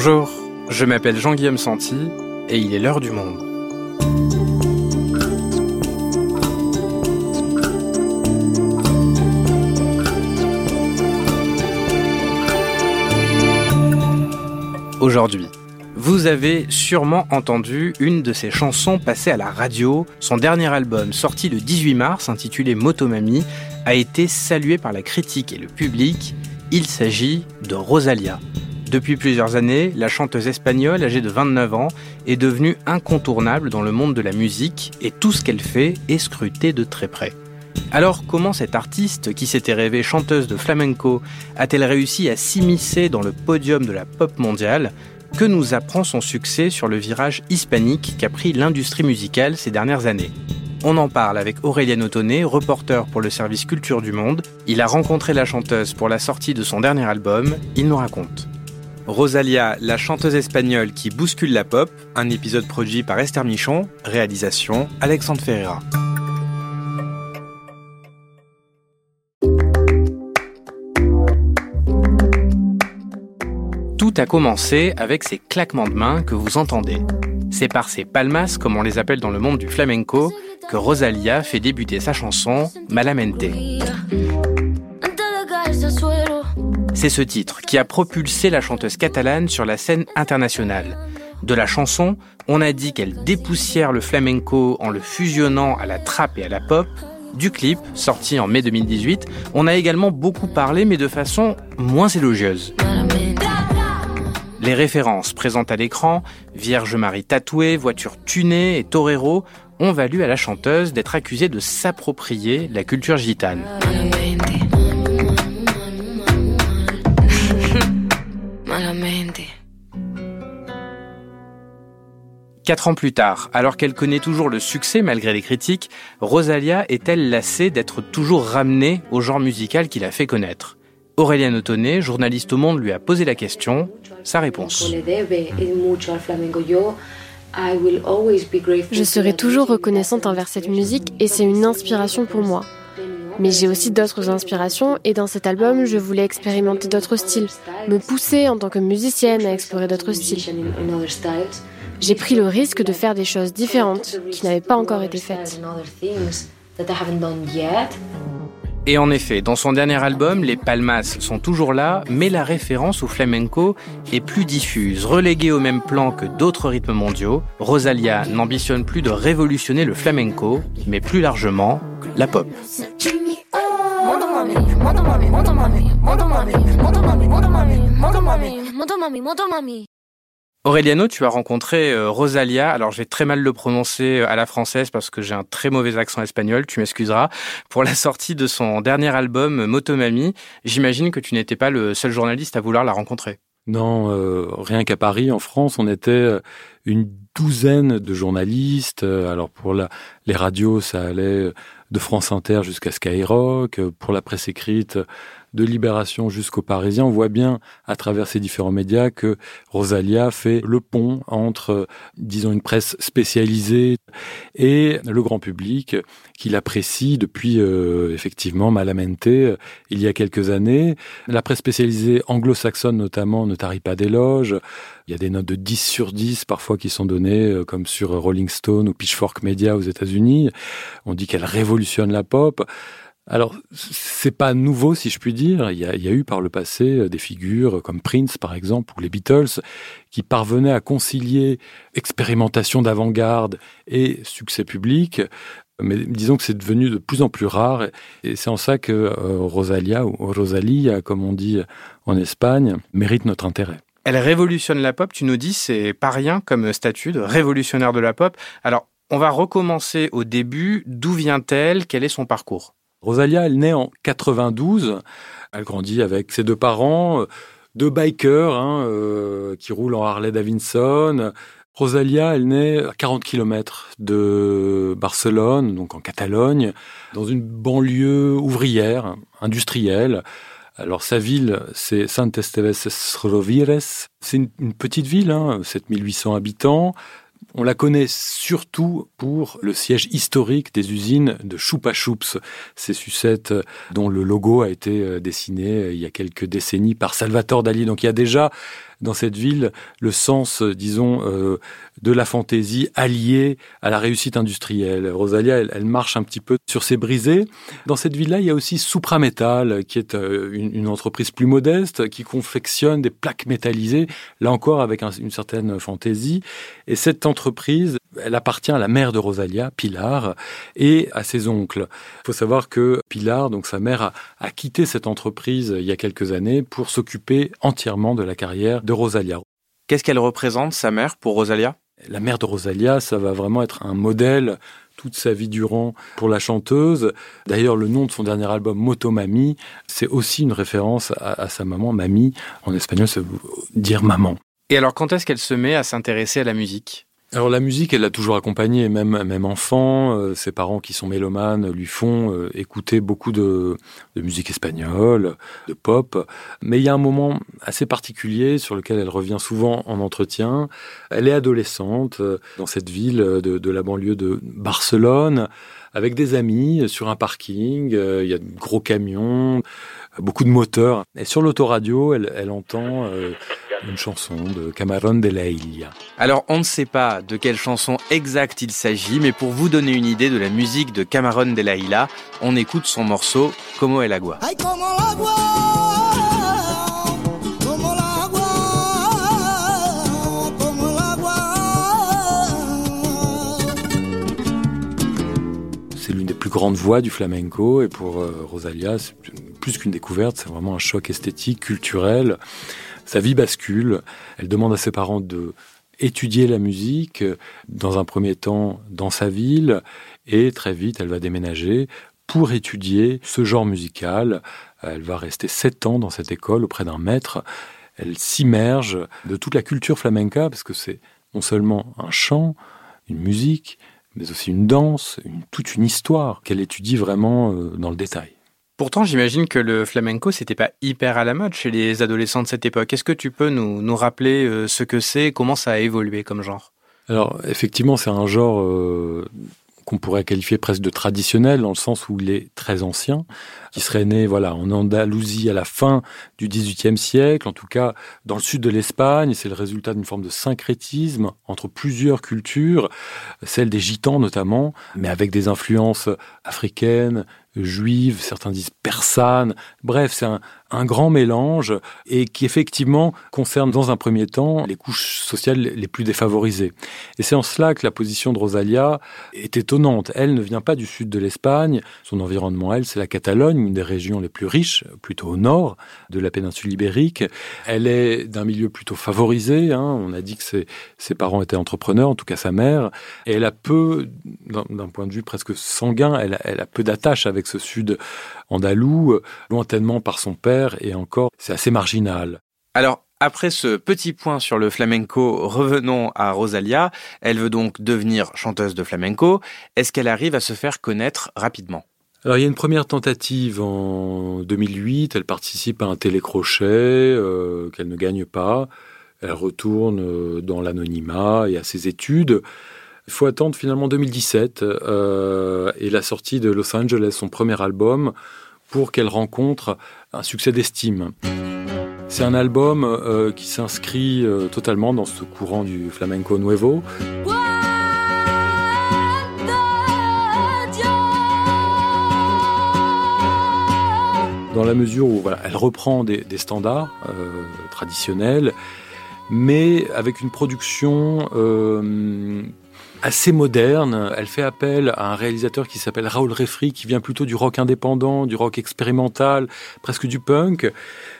Bonjour, je m'appelle Jean-Guillaume Santi et il est l'heure du monde. Aujourd'hui, vous avez sûrement entendu une de ses chansons passées à la radio. Son dernier album, sorti le 18 mars, intitulé Motomami, a été salué par la critique et le public. Il s'agit de Rosalia. Depuis plusieurs années, la chanteuse espagnole, âgée de 29 ans, est devenue incontournable dans le monde de la musique et tout ce qu'elle fait est scruté de très près. Alors comment cette artiste, qui s'était rêvée chanteuse de flamenco, a-t-elle réussi à s'immiscer dans le podium de la pop mondiale? Que nous apprend son succès sur le virage hispanique qu'a pris l'industrie musicale ces dernières années? On en parle avec Aurélien Autonné, reporter pour le service Culture du Monde. Il a rencontré la chanteuse pour la sortie de son dernier album, il nous raconte. Rosalia, la chanteuse espagnole qui bouscule la pop, un épisode produit par Esther Michon, réalisation Alexandre Ferreira. Tout a commencé avec ces claquements de mains que vous entendez. C'est par ces palmas, comme on les appelle dans le monde du flamenco, que Rosalia fait débuter sa chanson Malamente. C'est ce titre qui a propulsé la chanteuse catalane sur la scène internationale. De la chanson, on a dit qu'elle dépoussière le flamenco en le fusionnant à la trappe et à la pop. Du clip, sorti en mai 2018, on a également beaucoup parlé, mais de façon moins élogieuse. Les références présentes à l'écran, Vierge Marie tatouée, voiture tunée et torero, ont valu à la chanteuse d'être accusée de s'approprier la culture gitane. Quatre ans plus tard, alors qu'elle connaît toujours le succès malgré les critiques, Rosalia est-elle lassée d'être toujours ramenée au genre musical qui l'a fait connaître? Aurélien Autonné, journaliste au Monde, lui a posé la question. Sa réponse. Je serai toujours reconnaissante envers cette musique et c'est une inspiration pour moi. Mais j'ai aussi d'autres inspirations et dans cet album, je voulais expérimenter d'autres styles, me pousser en tant que musicienne à explorer d'autres styles. J'ai pris le risque de faire des choses différentes qui n'avaient pas encore été faites. Et en effet, dans son dernier album, les palmas sont toujours là, mais la référence au flamenco est plus diffuse. Reléguée au même plan que d'autres rythmes mondiaux, Rosalia n'ambitionne plus de révolutionner le flamenco, mais plus largement la pop. Aureliano, tu as rencontré euh, Rosalia. Alors, je vais très mal le prononcer euh, à la française parce que j'ai un très mauvais accent espagnol, tu m'excuseras. Pour la sortie de son dernier album, Motomami, j'imagine que tu n'étais pas le seul journaliste à vouloir la rencontrer. Non, euh, rien qu'à Paris, en France, on était une douzaine de journalistes. Alors, pour la, les radios, ça allait de France Inter jusqu'à Skyrock. Pour la presse écrite, de Libération jusqu'au Parisien, on voit bien à travers ces différents médias que Rosalia fait le pont entre, disons, une presse spécialisée et le grand public qui l'apprécie depuis euh, effectivement Malamente euh, il y a quelques années. La presse spécialisée anglo-saxonne notamment ne tarit pas d'éloges. Il y a des notes de 10 sur 10 parfois qui sont données euh, comme sur Rolling Stone ou Pitchfork Media aux États-Unis. On dit qu'elle révolutionne la pop. Alors, c'est pas nouveau, si je puis dire. Il y, a, eu par le passé euh, des figures comme Prince, par exemple, ou les Beatles, qui parvenaient à concilier expérimentation d'avant-garde et succès public. Mais disons que c'est devenu de plus en plus rare, et c'est en ça que euh, Rosalia, ou Rosalia, comme on dit en Espagne, mérite notre intérêt. Elle révolutionne la pop, tu nous dis, c'est pas rien comme statut de révolutionnaire de la pop. Alors, on va recommencer au début. D'où vient-elle? Quel est son parcours? Rosalia, elle naît en 92. Elle grandit avec ses deux parents, euh, deux bikers hein, euh, qui roulent en Harley Davidson. Rosalia, elle naît à 40 km de Barcelone, donc en Catalogne, dans une banlieue ouvrière, industrielle. Alors sa ville, c'est Sant Esteves Rovires. C'est une, une, petite ville, hein, 7800 habitants. On la connaît surtout pour le siège historique des usines de Choupa Choups, ces sucettes dont le logo a été euh, dessiné euh, il y a quelques décennies par Salvatore Dali. Donc il y a déjà dans cette ville le sens, disons, euh, de la fantaisie alliée à la réussite industrielle. Rosalia, elle, marche un petit peu sur ses brisées. Dans cette ville-là, il y a aussi Suprametal, qui est euh, une, entreprise plus modeste, qui confectionne des plaques métallisées, là encore avec une certaine fantaisie. Et cette entreprise, elle appartient à la mère de Rosalia, Pilar, et à ses oncles. Il faut savoir que Pilar, donc sa mère, a quitté cette entreprise il y a quelques années pour s'occuper entièrement de la carrière de Rosalia. Qu'est-ce qu'elle représente, sa mère, pour Rosalia? La mère de Rosalia, ça va vraiment être un modèle toute sa vie durant pour la chanteuse. D'ailleurs, le nom de son dernier album, Motomami, c'est aussi une référence à, sa maman. Mamie, en espagnol, ça veut dire maman. Et alors, quand est-ce qu'elle se met à s'intéresser à la musique? Alors la musique, elle l'a toujours accompagné, même même enfant. Euh, ses parents qui sont mélomanes lui font euh, écouter beaucoup de, de, musique espagnole, de pop. Mais il y a un moment assez particulier sur lequel elle revient souvent en entretien. Elle est adolescente euh, dans cette ville de, de la banlieue de Barcelone avec des amis sur un parking. Il y a de gros camions, beaucoup de moteurs. Et sur l'autoradio, elle, elle entend une chanson de Camarón de la Isla. Alors on ne sait pas de quelle chanson exacte il s'agit, mais pour vous donner une idée de la musique de Camarón de la Isla, on écoute son morceau Como el agua. C'est l'une des plus grandes voix du flamenco et pour euh, Rosalia, c'est plus qu'une découverte, c'est vraiment un choc esthétique, culturel. Sa vie bascule. Elle demande à ses parents de étudier la musique, dans un premier temps dans sa ville, et très vite elle va déménager pour étudier ce genre musical. Elle va rester sept ans dans cette école auprès d'un maître. Elle s'immerge de toute la culture flamenca, parce que c'est non seulement un chant, une musique, mais aussi une danse, toute une histoire qu'elle étudie vraiment euh, dans le détail. Pourtant, j'imagine que le flamenco, c'était pas hyper à la mode chez les adolescents de cette époque. Est-ce que tu peux nous, nous rappeler euh, ce que c'est, comment ça a évolué comme genre? Alors, effectivement, c'est un genre euh, qu'on pourrait qualifier presque de traditionnel, dans le sens où il est très ancien, qui serait né voilà, en Andalousie à la fin du XVIIIe siècle, en tout cas dans le sud de l'Espagne. C'est le résultat d'une forme de syncrétisme entre plusieurs cultures, celle des gitans notamment, mais avec des influences africaines, juives, certains disent persanes. Bref, c'est un, un grand mélange et qui effectivement concerne dans un premier temps les couches sociales les plus défavorisées. Et c'est en cela que la position de Rosalia est étonnante. Elle ne vient pas du sud de l'Espagne, son environnement, elle, c'est la Catalogne, une des régions les plus riches, plutôt au nord de la péninsule ibérique. Elle est d'un milieu plutôt favorisé, hein. on a dit que ses, ses, parents étaient entrepreneurs, en tout cas sa mère, et elle a peu, d'un point de vue presque sanguin, elle, elle a peu d'attache avec ce sud andalou, lointainement par son père, et encore, c'est assez marginal. Alors, après ce petit point sur le flamenco, revenons à Rosalia. Elle veut donc devenir chanteuse de flamenco. Est-ce qu'elle arrive à se faire connaître rapidement? Alors il y a une première tentative en 2008, elle participe à un télécrochet euh, qu'elle ne gagne pas, elle retourne euh, dans l'anonymat et à ses études. Il faut attendre finalement 2017 euh, et la sortie de Los Angeles, son premier album, pour qu'elle rencontre un succès d'estime. C'est un album euh, qui s'inscrit euh, totalement dans ce courant du flamenco nuevo. Dans la mesure où elle reprend des, standards traditionnels, mais avec une production assez moderne. Elle fait appel à un réalisateur qui s'appelle Raoul Refri, qui vient plutôt du rock indépendant, du rock expérimental, presque du punk.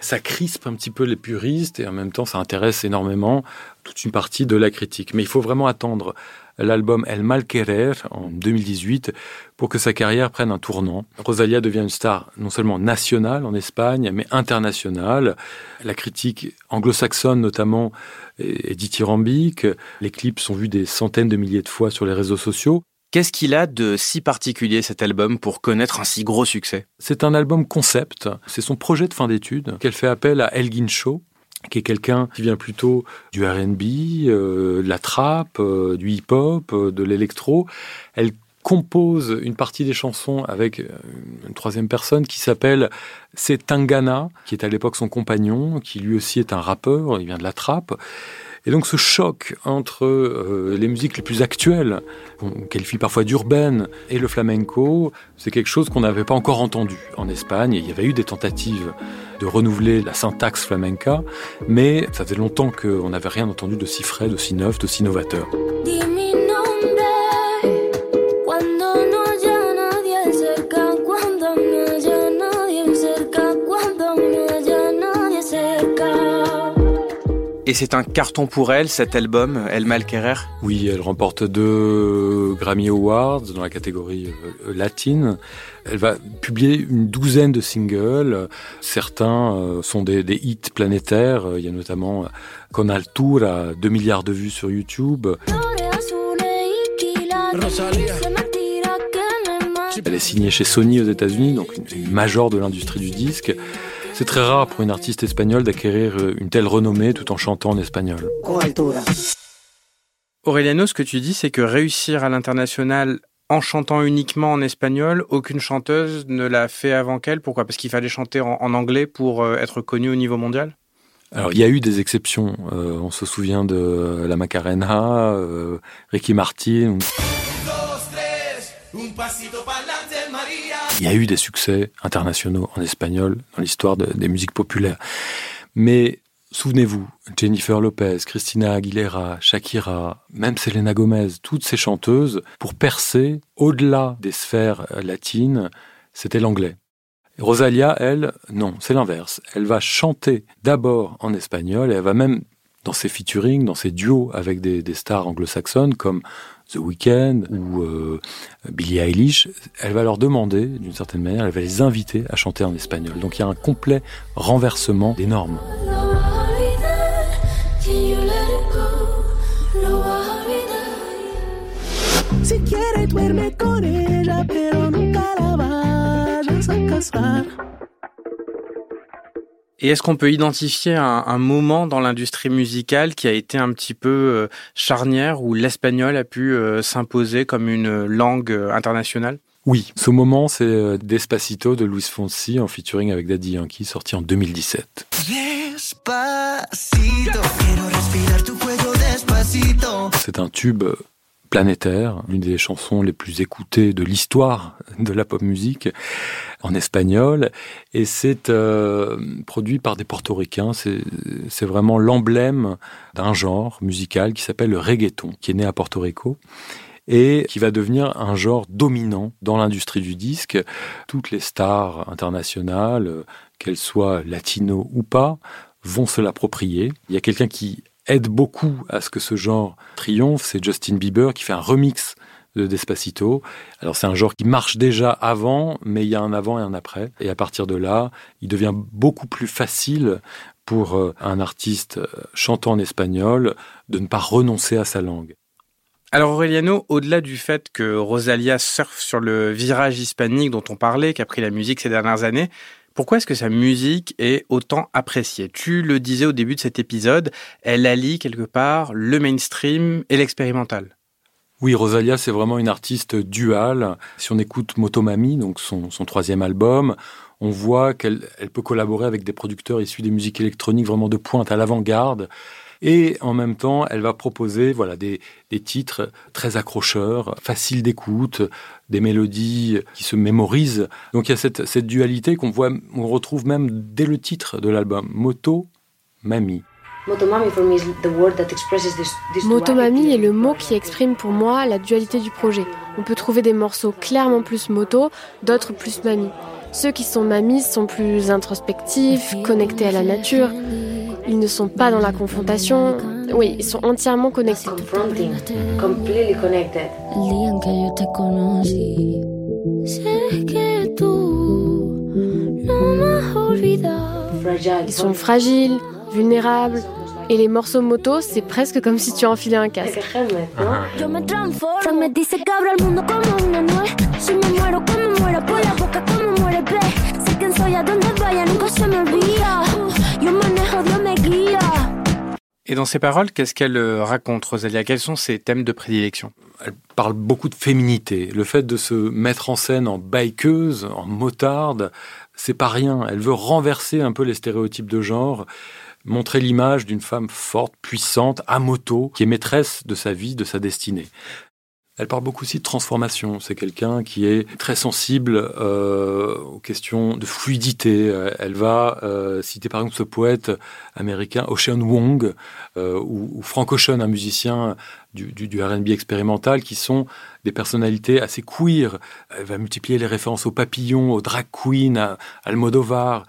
Ça crispe un petit peu les puristes et en même temps ça intéresse énormément toute une partie de la critique. Mais il faut vraiment attendre l'album El Mal Querer en 2018 pour que sa carrière prenne un tournant. Rosalia devient une star non seulement nationale en Espagne, mais internationale. La critique anglo-saxonne notamment est dithyrambique. Les clips sont vus des centaines de milliers de fois sur les réseaux sociaux. Qu'est-ce qu'il a de si particulier cet album pour connaître un si gros succès? C'est un album concept, c'est son projet de fin d'études qu'elle fait appel à Elgin Shaw, qui est quelqu'un qui vient plutôt du R&B, euh, de la trap, euh, du hip-hop, euh, de l'électro. Elle compose une partie des chansons avec euh, une troisième personne qui s'appelle C'est Tangana, qui est à l'époque son compagnon, qui lui aussi est un rappeur, il vient de la trappe. Et donc ce choc entre euh, les musiques les plus actuelles, qu'on qualifie parfois d'urbaines, et le flamenco, c'est quelque chose qu'on n'avait pas encore entendu en Espagne. Il y avait eu des tentatives de renouveler la syntaxe flamenca, mais ça faisait longtemps qu'on n'avait rien entendu de si frais, de si neuf, de si novateur. Et c'est un carton pour elle, cet album, El Malquerer Oui, elle remporte deux Grammy Awards dans la catégorie euh, latine. Elle va publier une douzaine de singles. Certains euh, sont des, hits planétaires. Il y a notamment euh, Con Altura, 2 milliards de vues sur YouTube. Elle est signée chez Sony aux États-Unis, donc une major de l'industrie du disque. C'est très rare pour une artiste espagnole d'acquérir euh, une telle renommée tout en chantant en espagnol. Aureliano, ce que tu dis, c'est que réussir à l'international en chantant uniquement en espagnol, aucune chanteuse ne l'a fait avant qu'elle. Pourquoi? Parce qu'il fallait chanter en, anglais pour euh, être connue au niveau mondial? Alors il y a eu des exceptions. Euh, on se souvient de la Macarena, Ricky Martin. Il y a eu des succès internationaux en espagnol dans l'histoire des musiques populaires. Mais souvenez-vous, Jennifer Lopez, Christina Aguilera, Shakira, même Selena Gomez, toutes ces chanteuses, pour percer au-delà des sphères latines, c'était l'anglais. Rosalia, elle, non, c'est l'inverse. Elle va chanter d'abord en espagnol et elle va même, dans ses featuring, dans ses duos avec des, des stars anglo-saxonnes comme The Weeknd ou euh, Billie Eilish, elle va leur demander, d'une certaine manière, elle va les inviter à chanter en espagnol. Donc il y a un complet renversement des normes. Et est-ce qu'on peut identifier un, moment dans l'industrie musicale qui a été un petit peu euh, charnière où l'espagnol a pu euh, s'imposer comme une langue euh, internationale? Oui, ce moment c'est Despacito de Luis Fonsi en featuring avec Daddy Yankee sorti en 2017. C'est un tube planétaire, l'une des chansons les plus écoutées de l'histoire de la pop musique en espagnol, et c'est euh, produit par des portoricains. C'est vraiment l'emblème d'un genre musical qui s'appelle le reggaeton, qui est né à Porto Rico et qui va devenir un genre dominant dans l'industrie du disque. Toutes les stars internationales, qu'elles soient latino ou pas, vont se l'approprier. Il y a quelqu'un qui aide beaucoup à ce que ce genre triomphe, c'est Justin Bieber qui fait un remix de Despacito. Alors c'est un genre qui marche déjà avant, mais il y a un avant et un après. Et à partir de là, il devient beaucoup plus facile pour euh, un artiste euh, chantant en espagnol de ne pas renoncer à sa langue. Alors Aureliano, au-delà du fait que Rosalia surfe sur le virage hispanique dont on parlait, qui a pris la musique ces dernières années, pourquoi est-ce que sa musique est autant appréciée? Tu le disais au début de cet épisode, elle allie quelque part le mainstream et l'expérimental. Oui, Rosalia, c'est vraiment une artiste duale. Si on écoute Motomami, donc son, troisième album, on voit qu'elle peut collaborer avec des producteurs issus des musiques électroniques vraiment de pointe, à l'avant-garde. Et en même temps, elle va proposer voilà des, titres très accrocheurs, faciles d'écoute, des mélodies qui se mémorisent. Donc il y a cette, cette dualité qu'on voit, on retrouve même dès le titre de l'album, Moto Mami. Motomami est le mot qui exprime pour moi la dualité du projet. On peut trouver des morceaux clairement plus moto, d'autres plus mami. Ceux qui sont mami sont plus introspectifs, connectés à la nature. Ils ne sont pas dans la confrontation. Oui, ils sont entièrement connectés. Ils sont fragiles, vulnérables. Et les morceaux moto, c'est presque comme si tu enfilais un casque. Et dans ses paroles, qu'est-ce qu'elle euh, raconte, Rosalia? Quels sont ses thèmes de prédilection? Elle parle beaucoup de féminité. Le fait de se mettre en scène en bikeuse, en motarde, c'est pas rien. Elle veut renverser un peu les stéréotypes de genre, montrer l'image d'une femme forte, puissante, à moto, qui est maîtresse de sa vie, de sa destinée. Elle parle beaucoup aussi de transformation. C'est quelqu'un qui est très sensible euh, aux questions de fluidité. Euh, elle va euh, citer par exemple ce poète américain Ocean Wong ou, Frank Ocean, un musicien du R&B expérimental, qui sont des personnalités assez queer. Elle va multiplier les références aux papillons, aux drag queens, à Almodovar.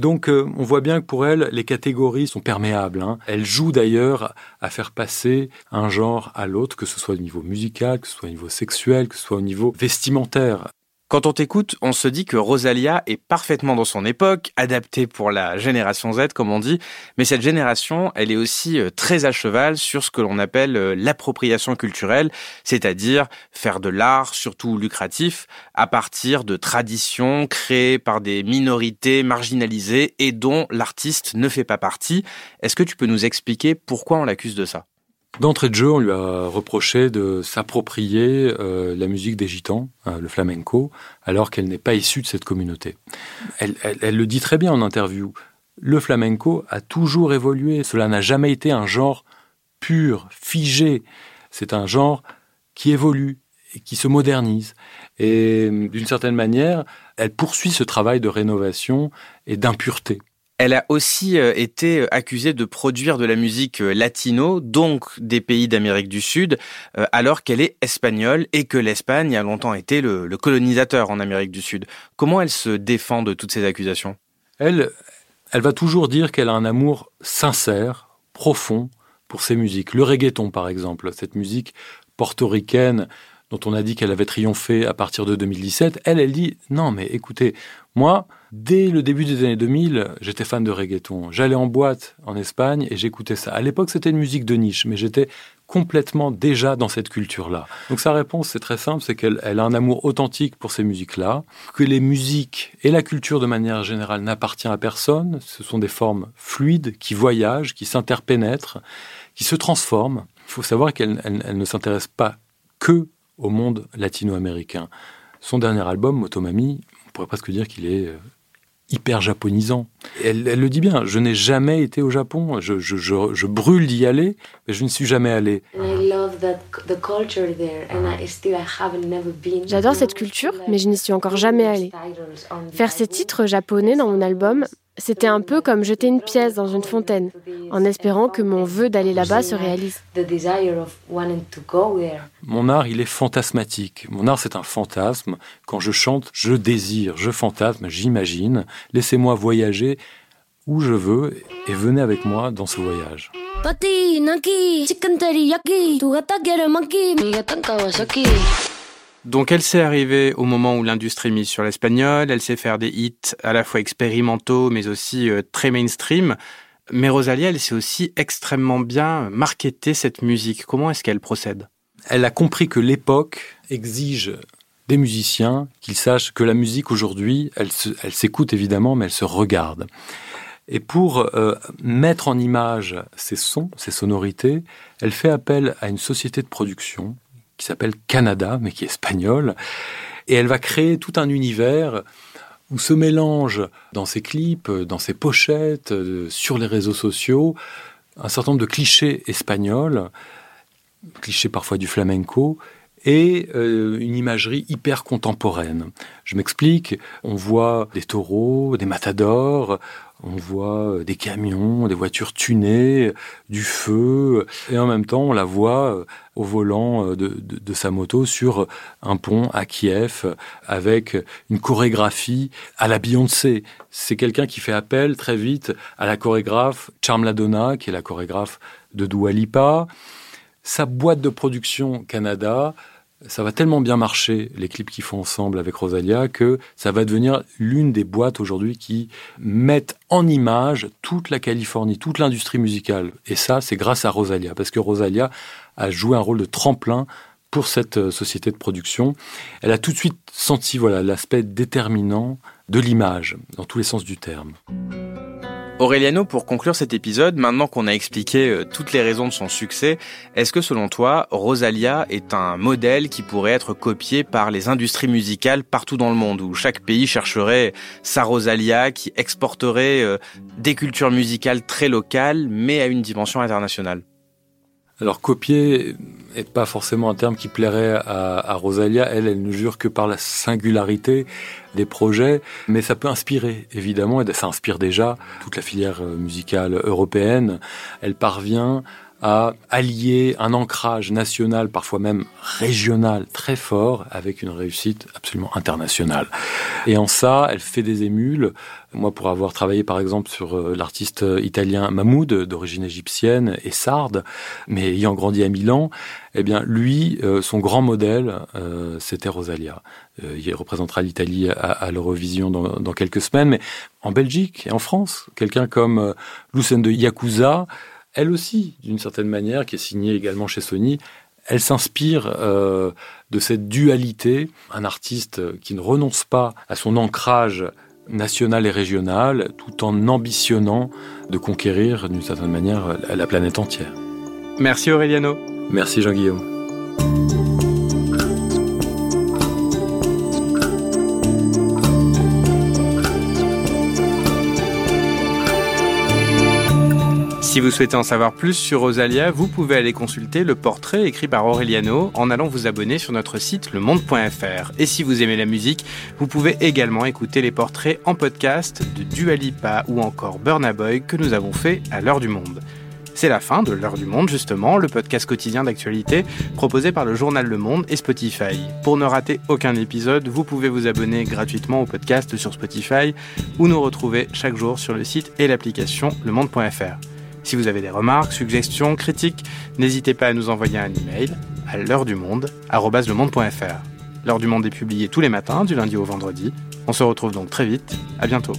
Donc euh, on voit bien que pour elle, les catégories sont perméables. Hein. Elle joue d'ailleurs à faire passer un genre à l'autre, que ce soit au niveau musical, que ce soit au niveau sexuel, que ce soit au niveau vestimentaire. Quand on t'écoute, on se dit que Rosalia est parfaitement dans son époque, adaptée pour la génération Z, comme on dit, mais cette génération, elle est aussi euh, très à cheval sur ce que l'on appelle euh, l'appropriation culturelle, c'est-à-dire faire de l'art, surtout lucratif, à partir de traditions créées par des minorités marginalisées et dont l'artiste ne fait pas partie. Est-ce que tu peux nous expliquer pourquoi on l'accuse de ça? D'entrée de jeu, on lui a reproché de s'approprier euh, la musique des gitans, euh, le flamenco, alors qu'elle n'est pas issue de cette communauté. Elle, elle, elle, le dit très bien en interview. Le flamenco a toujours évolué. Cela n'a jamais été un genre pur, figé. C'est un genre qui évolue et qui se modernise. Et d'une certaine manière, elle poursuit ce travail de rénovation et d'impureté. Elle a aussi euh, été accusée de produire de la musique euh, latino, donc des pays d'Amérique du Sud, euh, alors qu'elle est espagnole et que l'Espagne a longtemps été le, le, colonisateur en Amérique du Sud. Comment elle se défend de toutes ces accusations? Elle, elle va toujours dire qu'elle a un amour sincère, profond pour ses musiques. Le reggaeton, par exemple, cette musique portoricaine dont on a dit qu'elle avait triomphé à partir de 2017, elle, elle dit non, mais écoutez, moi, dès le début des années 2000, j'étais fan de reggaeton. J'allais en boîte en Espagne et j'écoutais ça. À l'époque, c'était une musique de niche, mais j'étais complètement déjà dans cette culture-là. Donc sa réponse, c'est très simple, c'est qu'elle elle a un amour authentique pour ces musiques-là, que les musiques et la culture de manière générale n'appartient à personne. Ce sont des formes fluides qui voyagent, qui s'interpénètrent, qui se transforment. Il faut savoir qu'elle elle, elle ne s'intéresse pas que au monde latino-américain. Son dernier album, Motomami, on pourrait presque dire qu'il est euh, hyper japonisant. Elle, elle, le dit bien, je n'ai jamais été au Japon, je, je, je, je brûle d'y aller, mais je ne suis jamais allé. J'adore cette culture, mais je n'y suis encore jamais allé. Faire ces titres japonais dans mon album, c'était un peu comme jeter une pièce dans une fontaine, en espérant que mon vœu d'aller là-bas se réalise. Mon art, il est fantasmatique. Mon art, c'est un fantasme. Quand je chante, je désire, je fantasme, j'imagine. Laissez-moi voyager où je veux et venez avec moi dans ce voyage. Donc elle s'est arrivée au moment où l'industrie mise sur l'espagnol, elle sait faire des hits à la fois expérimentaux mais aussi euh, très mainstream. Mais Rosalia, elle sait aussi extrêmement bien marketer cette musique. Comment est-ce qu'elle procède? Elle a compris que l'époque exige musiciens qu'ils sachent que la musique aujourd'hui, elle s'écoute évidemment, mais elle se regarde. Et pour euh, mettre en image ces sons, ces sonorités, elle fait appel à une société de production qui s'appelle Canada, mais qui est espagnole. Et elle va créer tout un univers où se mélange dans ses clips, dans ses pochettes, euh, sur les réseaux sociaux, un certain nombre de clichés espagnols, clichés parfois du flamenco, et euh, une imagerie hyper contemporaine. Je m'explique, on voit des taureaux, des matadors, on voit euh, des camions, des voitures tunées, du feu, et en même temps on la voit euh, au volant de, sa moto sur un pont à Kiev avec une chorégraphie à la Beyoncé. C'est quelqu'un qui fait appel très vite à la chorégraphe Charm Ladonna, qui est la chorégraphe de Dua Lipa. Sa boîte de production Canada ça va tellement bien marcher, les clips qu'ils font ensemble avec Rosalia, que ça va devenir l'une des boîtes aujourd'hui qui mettent en image toute la Californie, toute l'industrie musicale. Et ça, c'est grâce à Rosalia, parce que Rosalia a joué un rôle de tremplin pour cette euh, société de production. Elle a tout de suite senti voilà l'aspect déterminant de l'image, dans tous les sens du terme. Aureliano, pour conclure cet épisode, maintenant qu'on a expliqué euh, toutes les raisons de son succès, est-ce que selon toi, Rosalia est un modèle qui pourrait être copié par les industries musicales partout dans le monde, où chaque pays chercherait sa Rosalia qui exporterait euh, des cultures musicales très locales, mais à une dimension internationale? Alors copier est pas forcément un terme qui plairait à, Rosalia. Elle, elle ne jure que par la singularité des projets, mais ça peut inspirer évidemment, et ça inspire déjà toute la filière musicale européenne. Elle parvient à allier un ancrage national, parfois même régional, très fort, avec une réussite absolument internationale. Et en ça, elle fait des émules. Moi, pour avoir travaillé par exemple sur euh, l'artiste italien Mahmoud, d'origine égyptienne et sarde, mais ayant grandi à Milan, eh bien, lui, euh, son grand modèle, euh, c'était Rosalia. il représentera l'Italie à, l'Eurovision dans, quelques semaines, mais en Belgique et en France, quelqu'un comme Lucen de Yakuza, elle aussi, d'une certaine manière, qui est signée également chez Sony, elle s'inspire euh, de cette dualité, un artiste qui ne renonce pas à son ancrage national et régional, tout en ambitionnant de conquérir d'une certaine manière la planète entière. Merci Aureliano. Merci Jean-Guillaume. Si vous souhaitez en savoir plus sur Rosalia, vous pouvez aller consulter le portrait écrit par Aureliano en allant vous abonner sur notre site lemonde.fr. Et si vous aimez la musique, vous pouvez également écouter les portraits en podcast de Dualipa ou encore Burna Boy que nous avons fait à l'heure du monde. C'est la fin de l'heure du monde justement, le podcast quotidien d'actualité proposé par le journal Le Monde et Spotify. Pour ne rater aucun épisode, vous pouvez vous abonner gratuitement au podcast sur Spotify ou nous retrouver chaque jour sur le site et l'application lemonde.fr. Si vous avez des remarques, suggestions, critiques, n'hésitez pas à nous envoyer un email à l'heure du monde, L'heure du monde est publié tous les matins, du lundi au vendredi. On se retrouve donc très vite. À bientôt.